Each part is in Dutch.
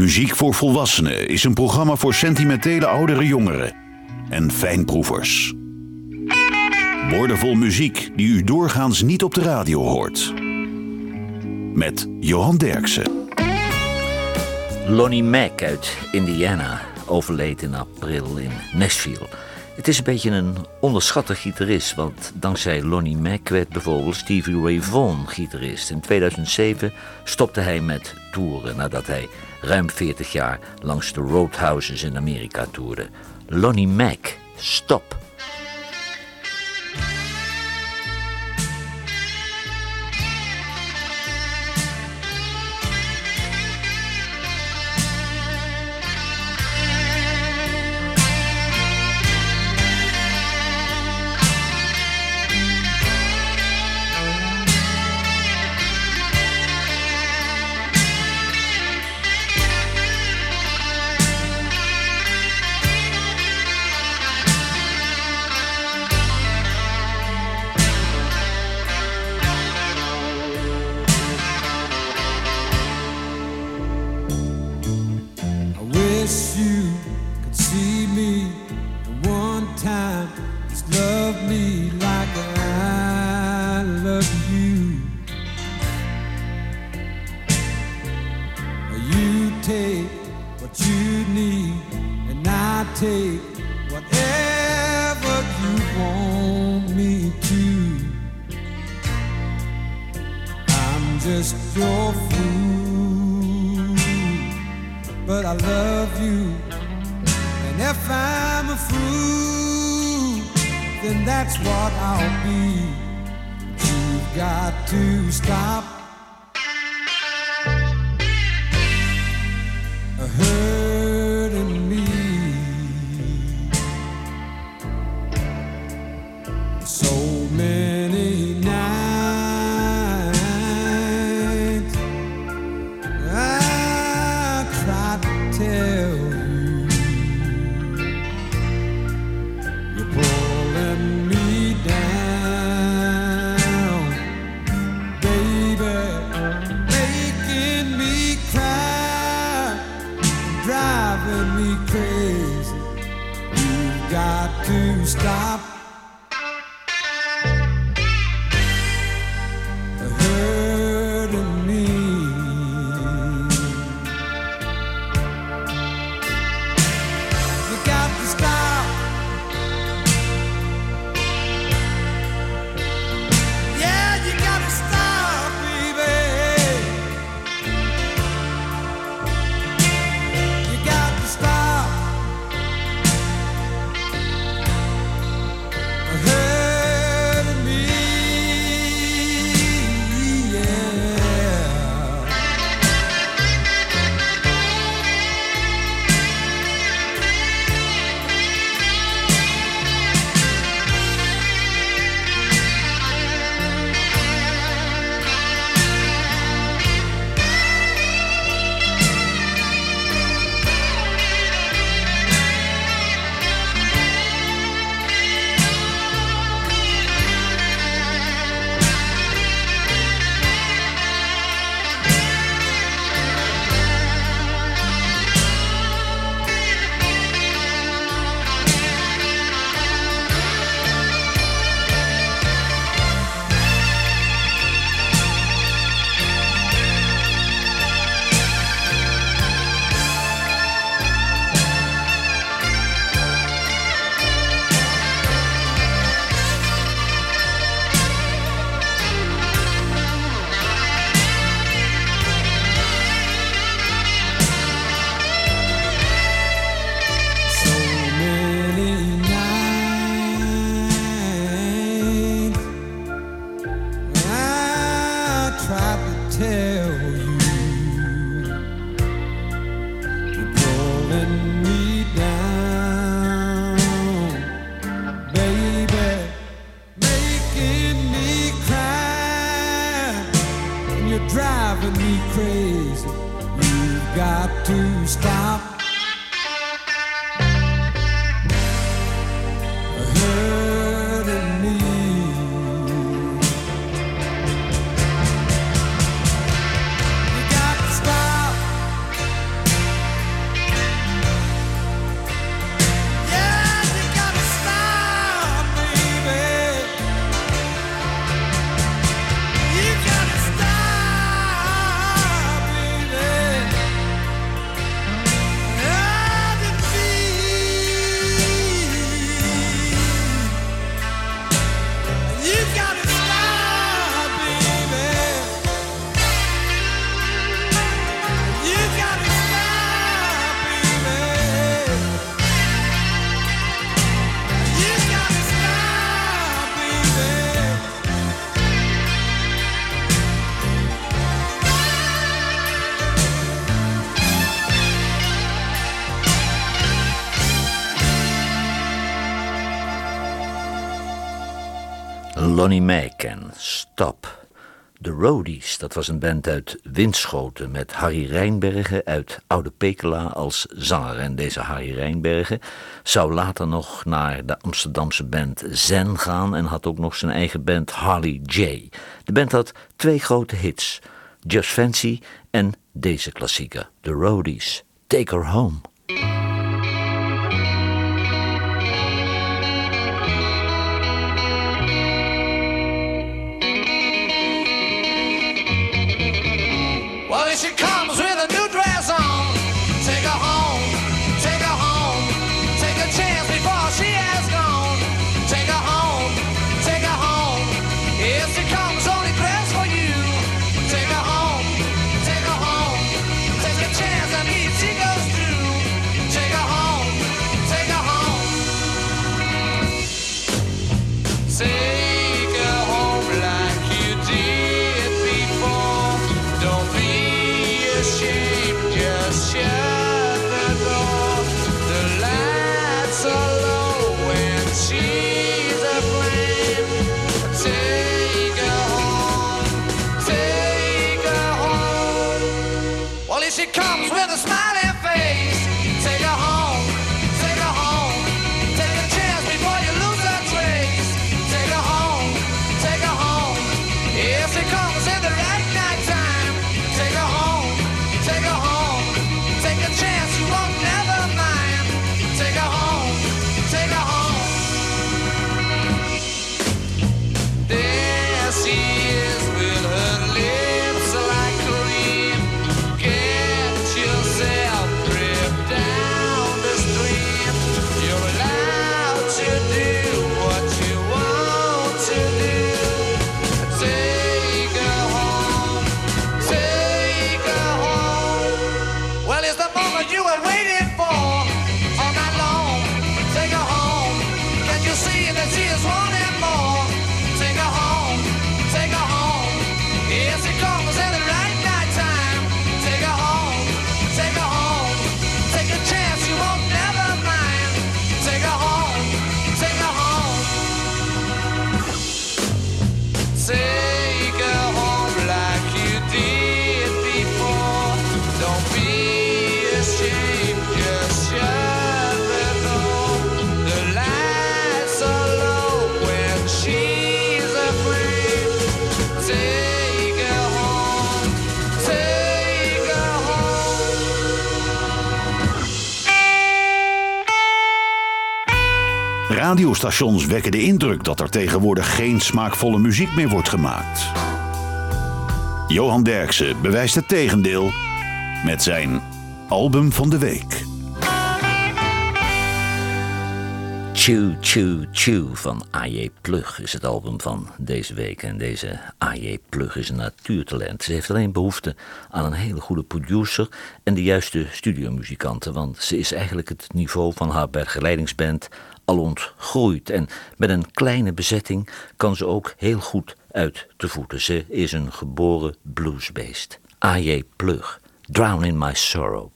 Muziek voor Volwassenen is een programma voor sentimentele oudere jongeren en fijnproevers. Woordenvol muziek die u doorgaans niet op de radio hoort. Met Johan Derksen. Lonnie Mack uit Indiana overleed in april in Nashville. Het is een beetje een onderschatte gitarist, want dankzij Lonnie Mack werd bijvoorbeeld Stevie Ray Vaughan gitarist. In 2007 stopte hij met toeren nadat hij ruim 40 jaar langs de roadhouses in Amerika toerde. Lonnie Mack, stop. take whatever you want me to. I'm just your fool, but I love you. And if I'm a fool, then that's what I'll be. You've got to stop Eu Lonnie Mac en Stop. De Roadies, dat was een band uit Winschoten met Harry Rijnbergen uit Oude Pekela als zanger. En deze Harry Rijnbergen zou later nog naar de Amsterdamse band Zen gaan en had ook nog zijn eigen band Harley J. De band had twee grote hits, Just Fancy en deze klassieker, The Roadies, Take Her Home. Radiostations wekken de indruk dat er tegenwoordig geen smaakvolle muziek meer wordt gemaakt. Johan Derksen bewijst het tegendeel met zijn album van de week. Chew Chew Chew van A.J. Plug is het album van deze week. En deze A.J. Plug is een natuurtalent. Ze heeft alleen behoefte aan een hele goede producer en de juiste studiomuzikanten. Want ze is eigenlijk het niveau van haar begeleidingsband al ontgroeid. En met een kleine bezetting kan ze ook heel goed uit te voeten. Ze is een geboren bluesbeest. A.J. Plug, Drown in My Sorrow.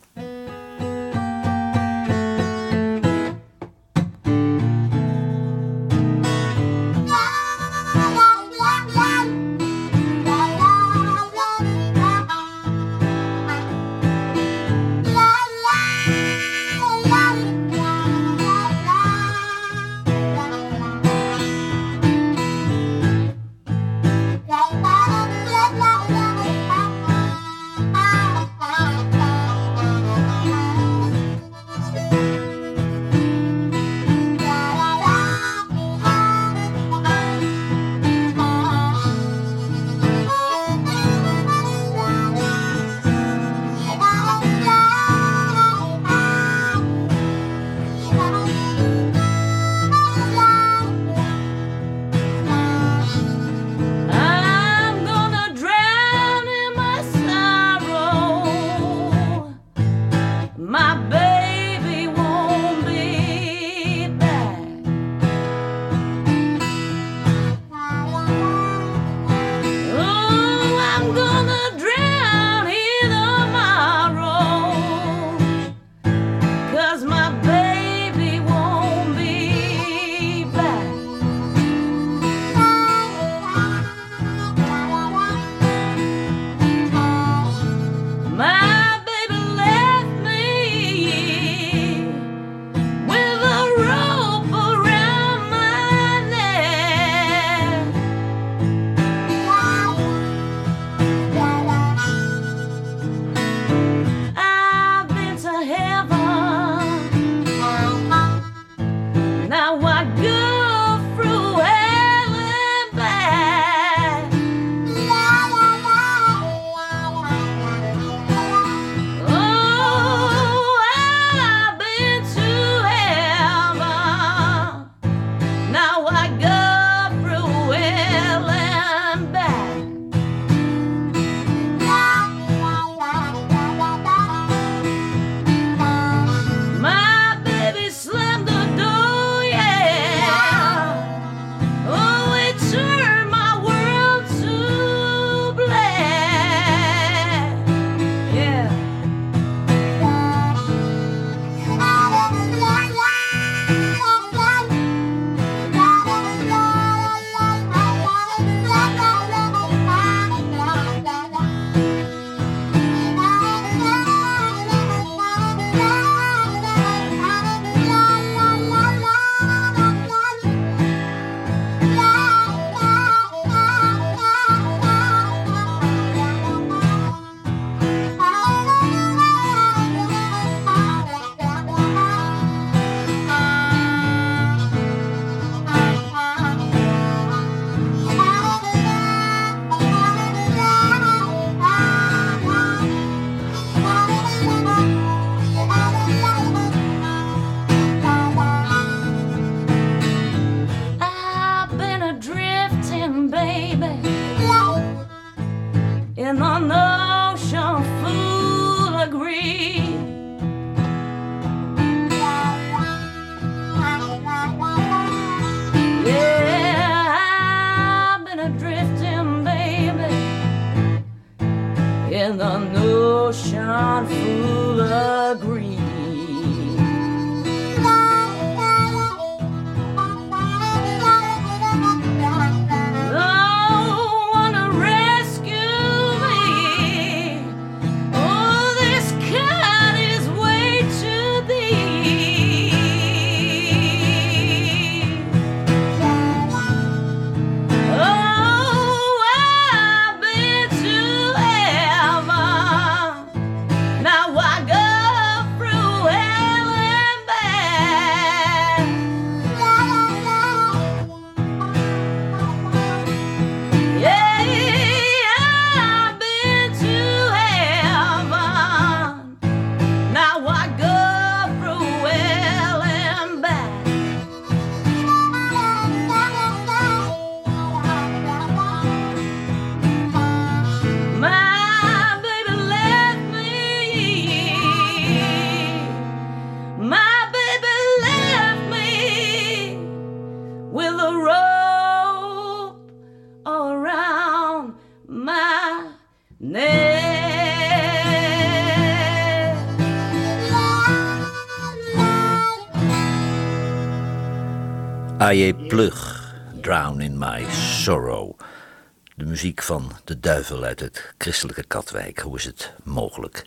Van de duivel uit het christelijke Katwijk. Hoe is het mogelijk?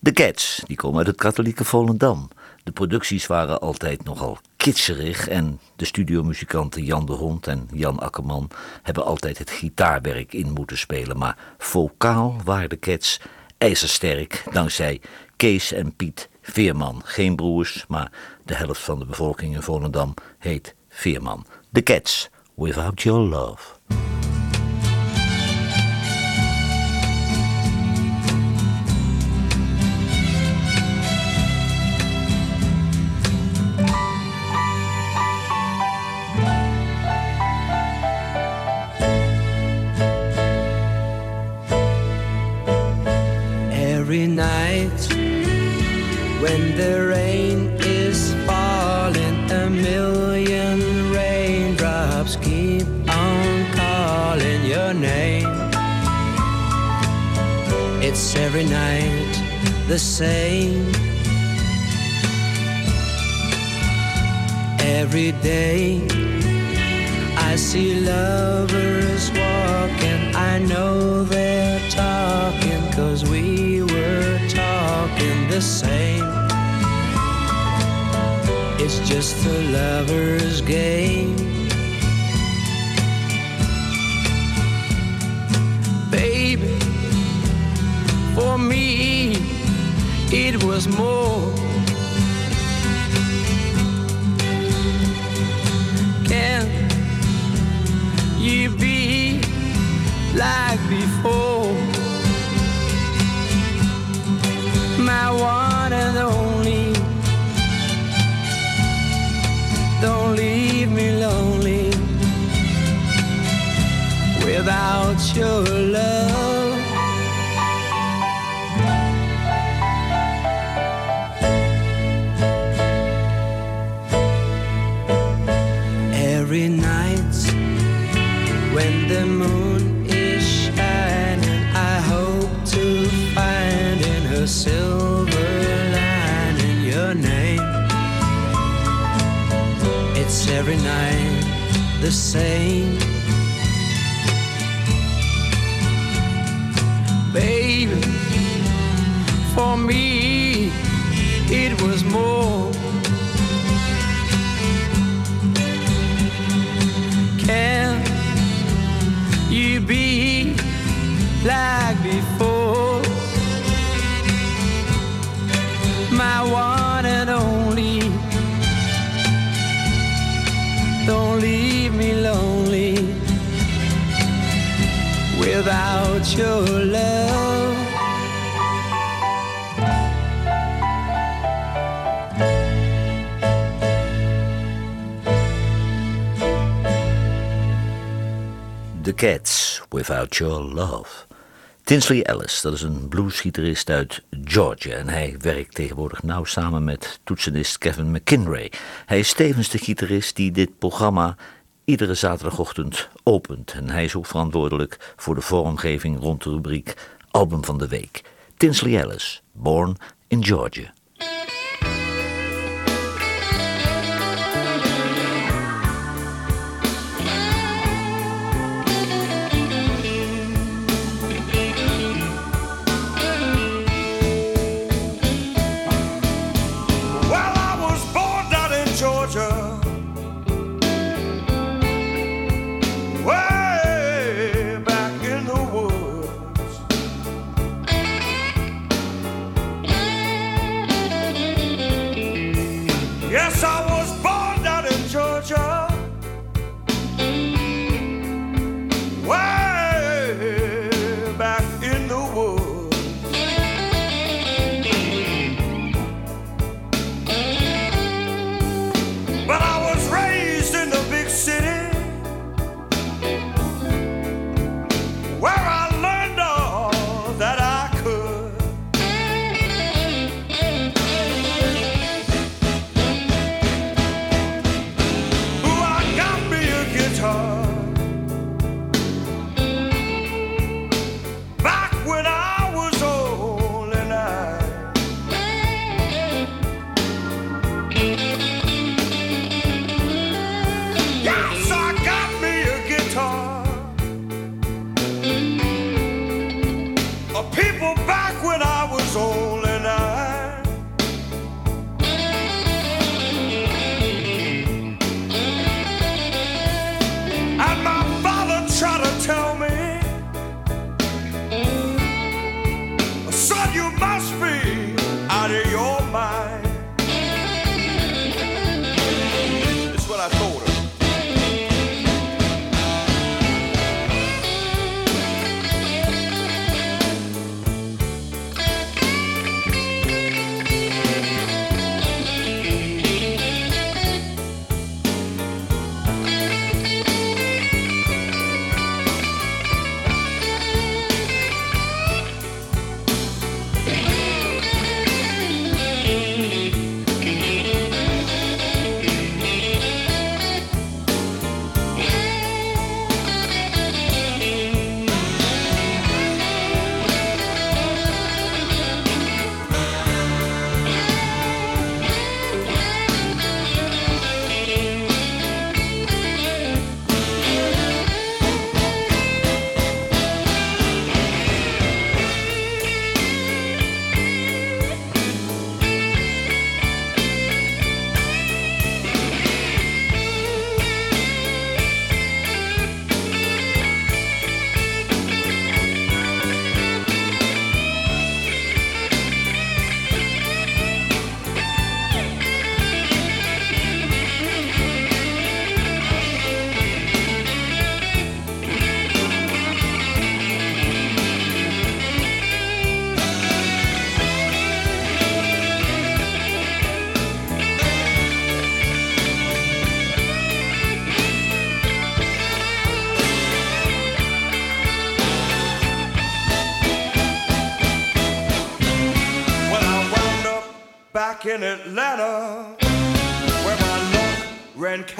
De Cats, die komen uit het katholieke Volendam. De producties waren altijd nogal kitscherig en de studiomuzikanten Jan de Hond en Jan Akkerman hebben altijd het gitaarwerk in moeten spelen. Maar vocaal waren de Cats ijzersterk dankzij Kees en Piet Veerman. Geen broers, maar de helft van de bevolking in Volendam heet Veerman. The Cats, Without Your Love. When the rain is falling, a million raindrops keep on calling your name. It's every night the same. Every day I see lovers walking. I know they're talking cause we were talking the same. It's just a lover's game. Baby, for me, it was more. Can you be like before? The same. Baby, for me, it was more. your love. The Cats, Without Your Love. Tinsley Ellis, dat is een bluesgitarist uit Georgia en hij werkt tegenwoordig nauw samen met toetsenist Kevin McKinray. Hij is tevens de gitarist die dit programma iedere zaterdagochtend opent. En hij is ook verantwoordelijk voor de vormgeving rond de rubriek Album van de Week. Tinsley Ellis, Born in Georgia.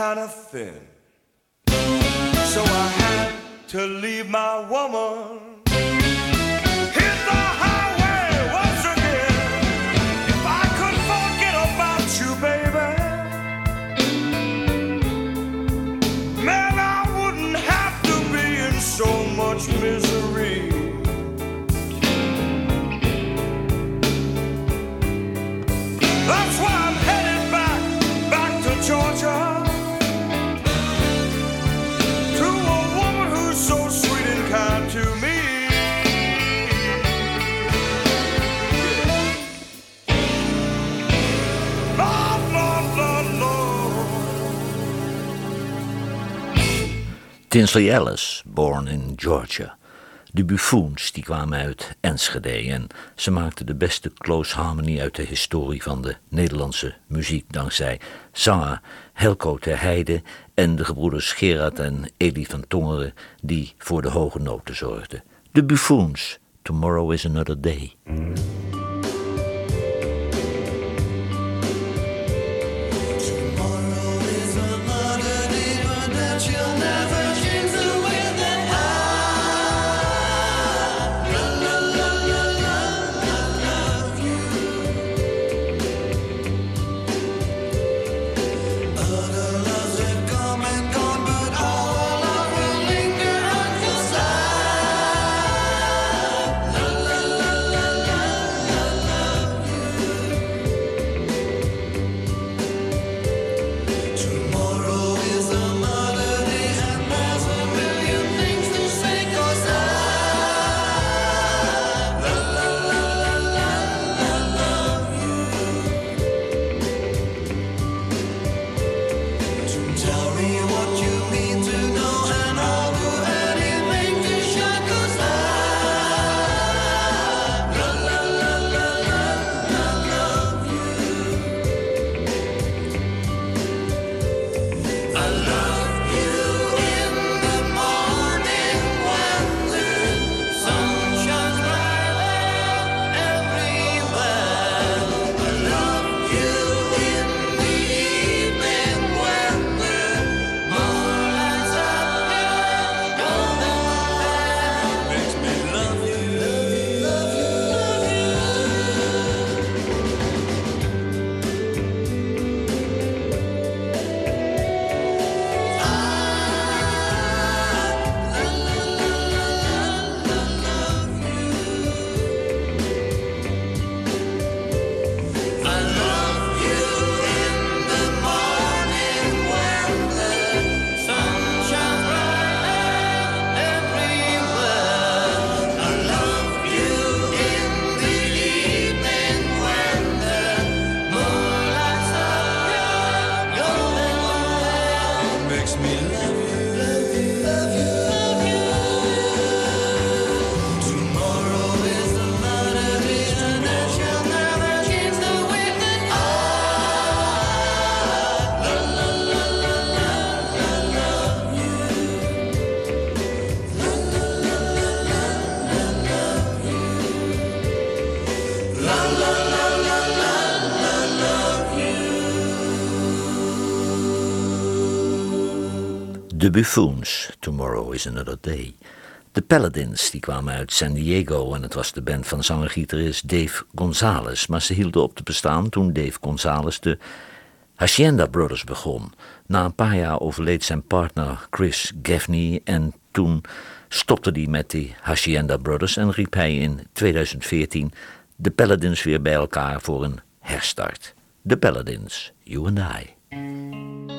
kind of thin. Tinsley Ellis, born in Georgia. De Buffoons, die kwamen uit Enschede en ze maakten de beste close harmony uit de historie van de Nederlandse muziek dankzij zanger Helco ter Heide en de gebroeders Gerard en Elie van Tongeren die voor de hoge noten zorgden. De Buffoons, Tomorrow is Another Day. Mm. De Buffoons, Tomorrow is Another Day. De Paladins, die kwamen uit San Diego en het was de band van zanger-gitarist Dave Gonzalez. Maar ze hielden op te bestaan toen Dave Gonzalez de Hacienda Brothers begon. Na een paar jaar overleed zijn partner Chris Gaffney en toen stopte hij met de Hacienda Brothers en riep hij in 2014 de Paladins weer bij elkaar voor een herstart. De Paladins, You and I.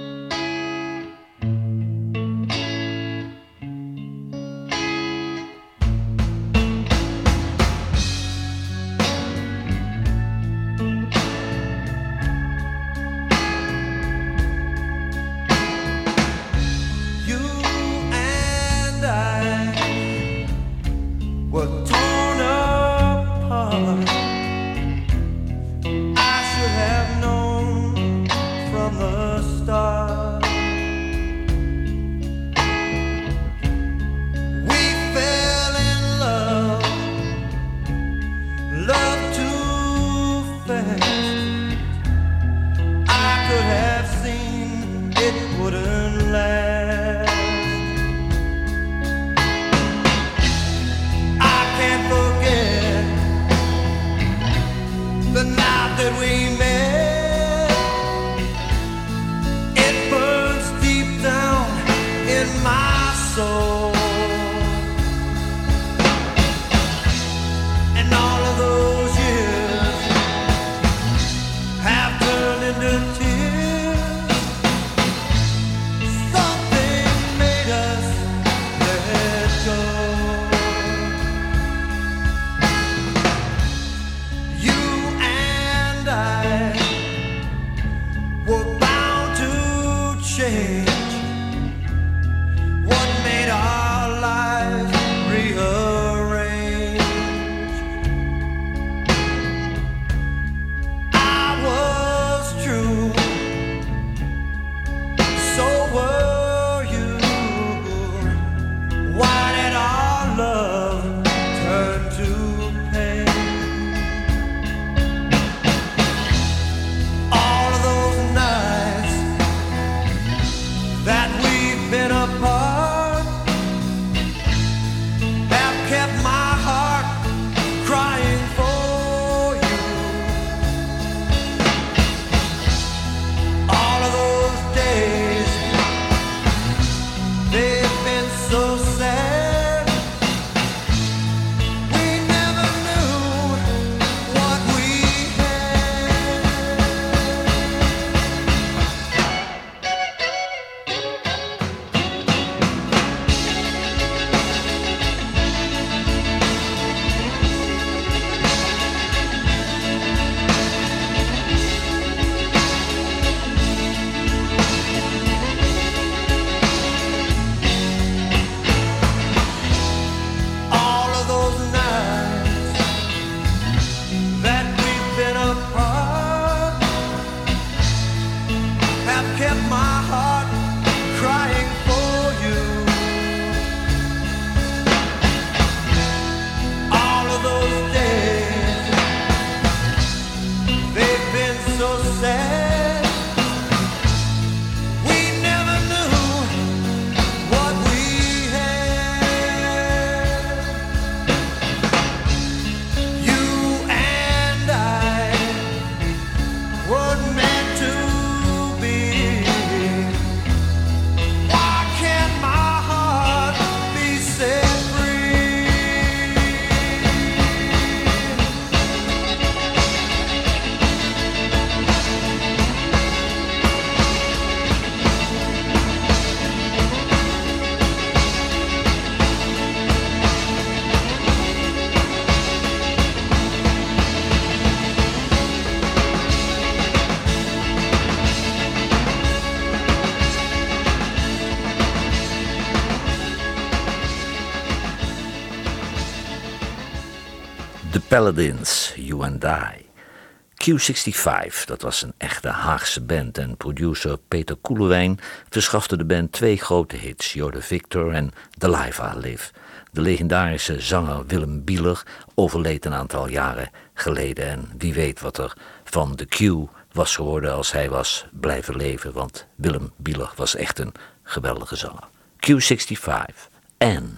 Paladins, You and I. Q65, dat was een echte Haagse band en producer Peter Koelewijn verschafte de band twee grote hits, the Victor en The Life I Live. De legendarische zanger Willem Bieler overleed een aantal jaren geleden en wie weet wat er van de Q was geworden als hij was blijven leven, want Willem Bieler was echt een geweldige zanger. Q65 en...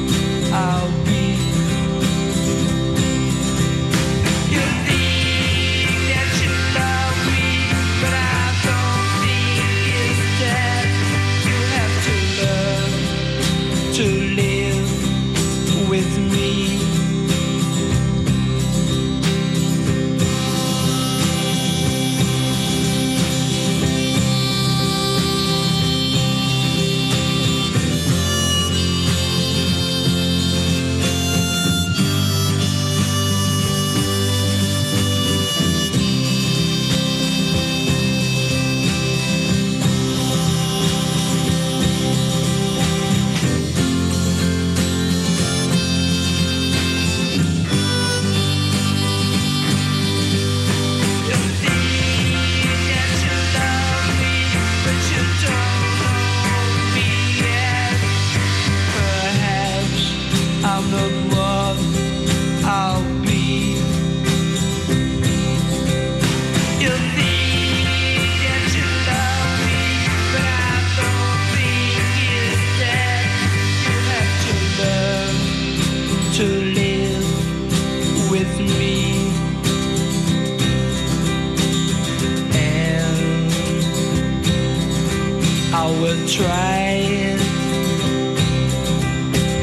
I'll be.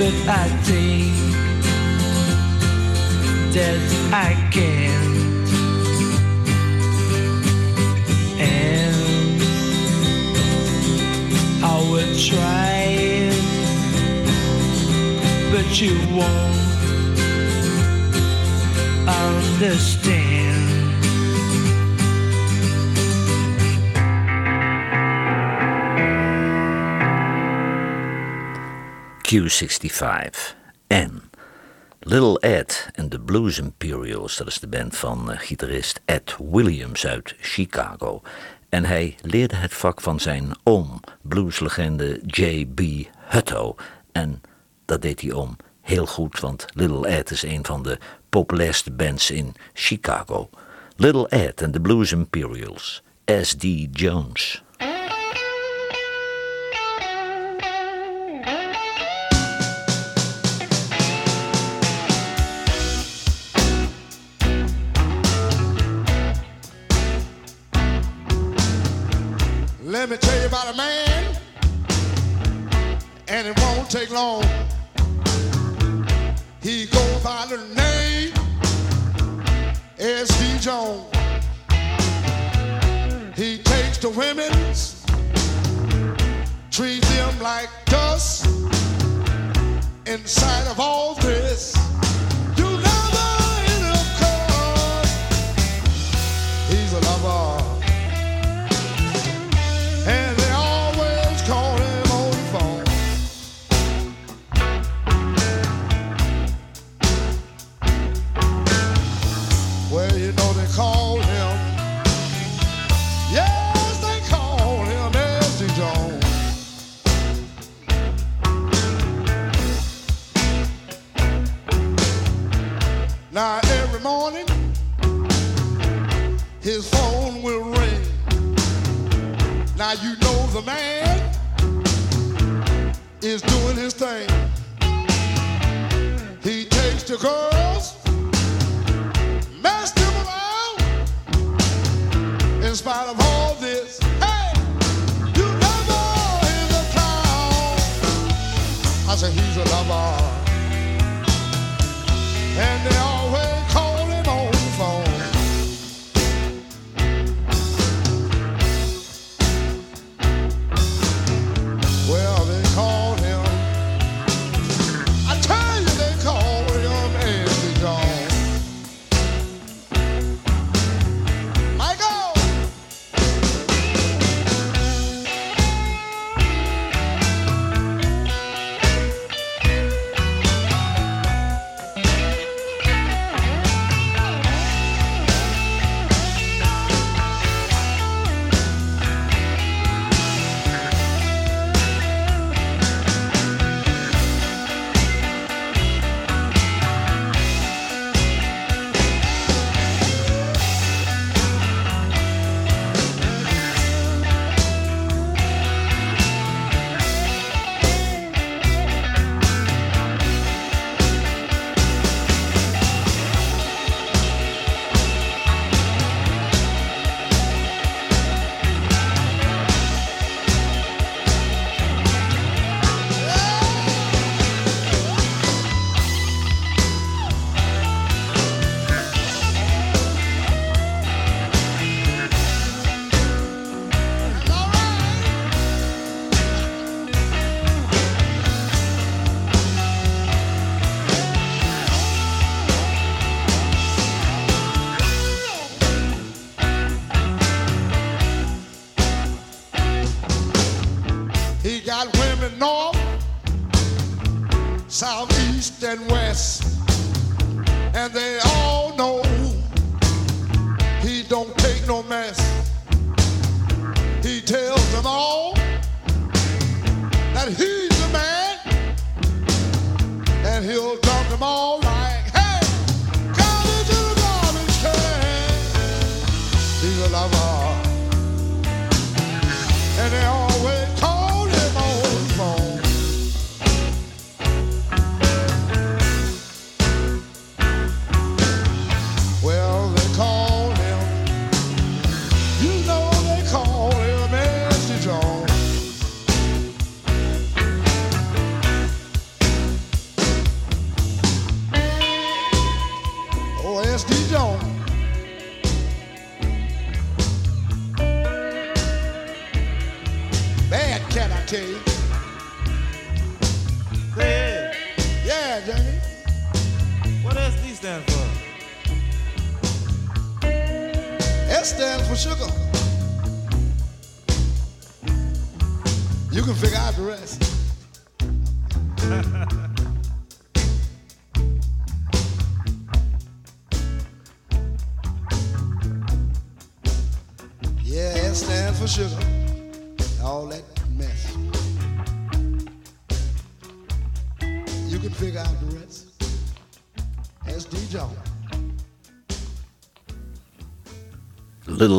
But I think that I can't. And I will try it, but you won't understand. Q65 en Little Ed en the Blues Imperials, dat is de band van eh, gitarist Ed Williams uit Chicago. En hij leerde het vak van zijn oom, blueslegende J.B. Hutto. En dat deed hij oom heel goed, want Little Ed is een van de populairste bands in Chicago. Little Ed and the Blues Imperials, S.D. Jones. Let me tell you about a man, and it won't take long. He goes by the name S.D. Jones. He takes the women's, treats them like dust. In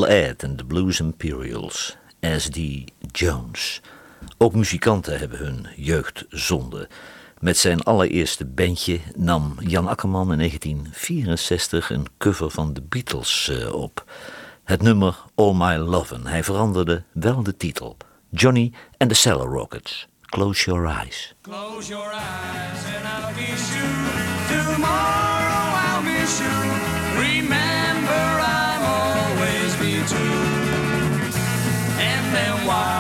Ed en de Blues Imperials, S.D. Jones. Ook muzikanten hebben hun jeugdzonde. Met zijn allereerste bandje nam Jan Akkerman in 1964 een cover van de Beatles eh, op. Het nummer All My Lovin'. Hij veranderde wel de titel. Johnny and the Cellar Rockets. Close your eyes. Close your eyes and I'll miss you. Tomorrow I'll be you. Remember And then why?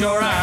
your eyes.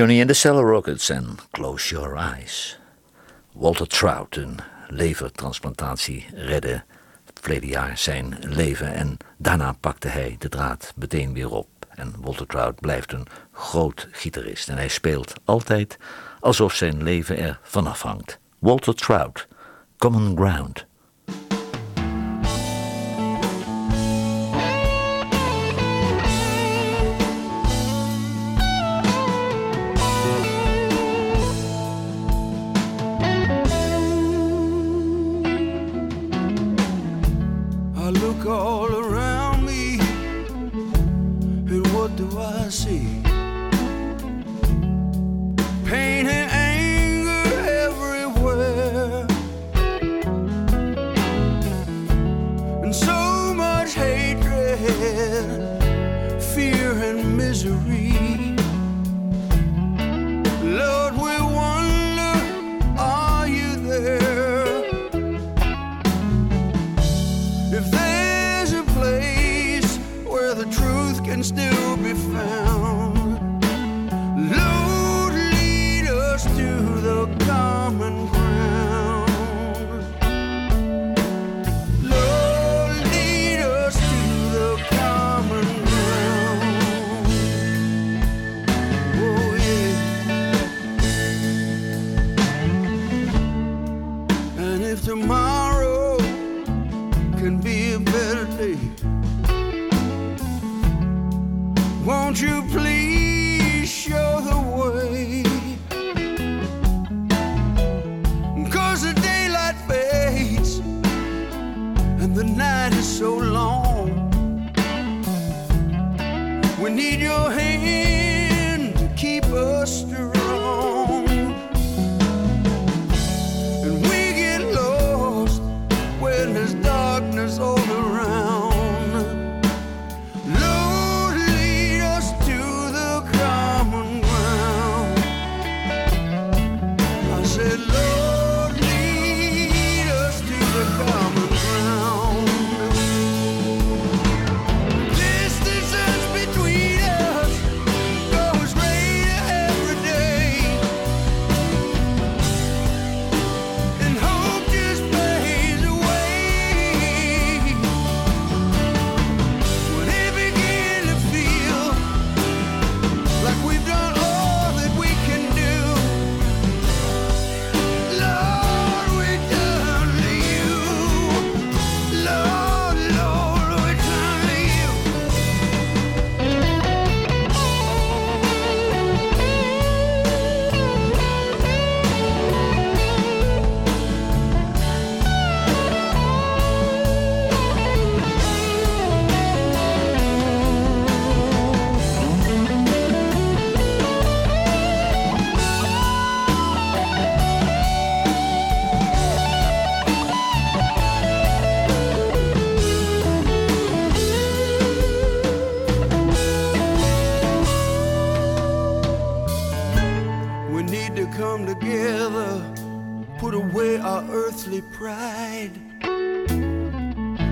Johnny and the Cellar Rockets en Close Your Eyes. Walter Trout, een levertransplantatie, redde verleden jaar zijn leven. En daarna pakte hij de draad meteen weer op. En Walter Trout blijft een groot gitarist. En hij speelt altijd alsof zijn leven er vanaf hangt. Walter Trout, Common Ground. look all around me, and what do I see?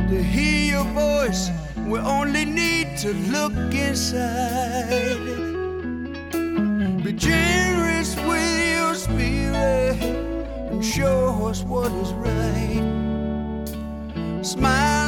to hear your voice. We only need to look inside. Be generous with your spirit and show us what is right. Smile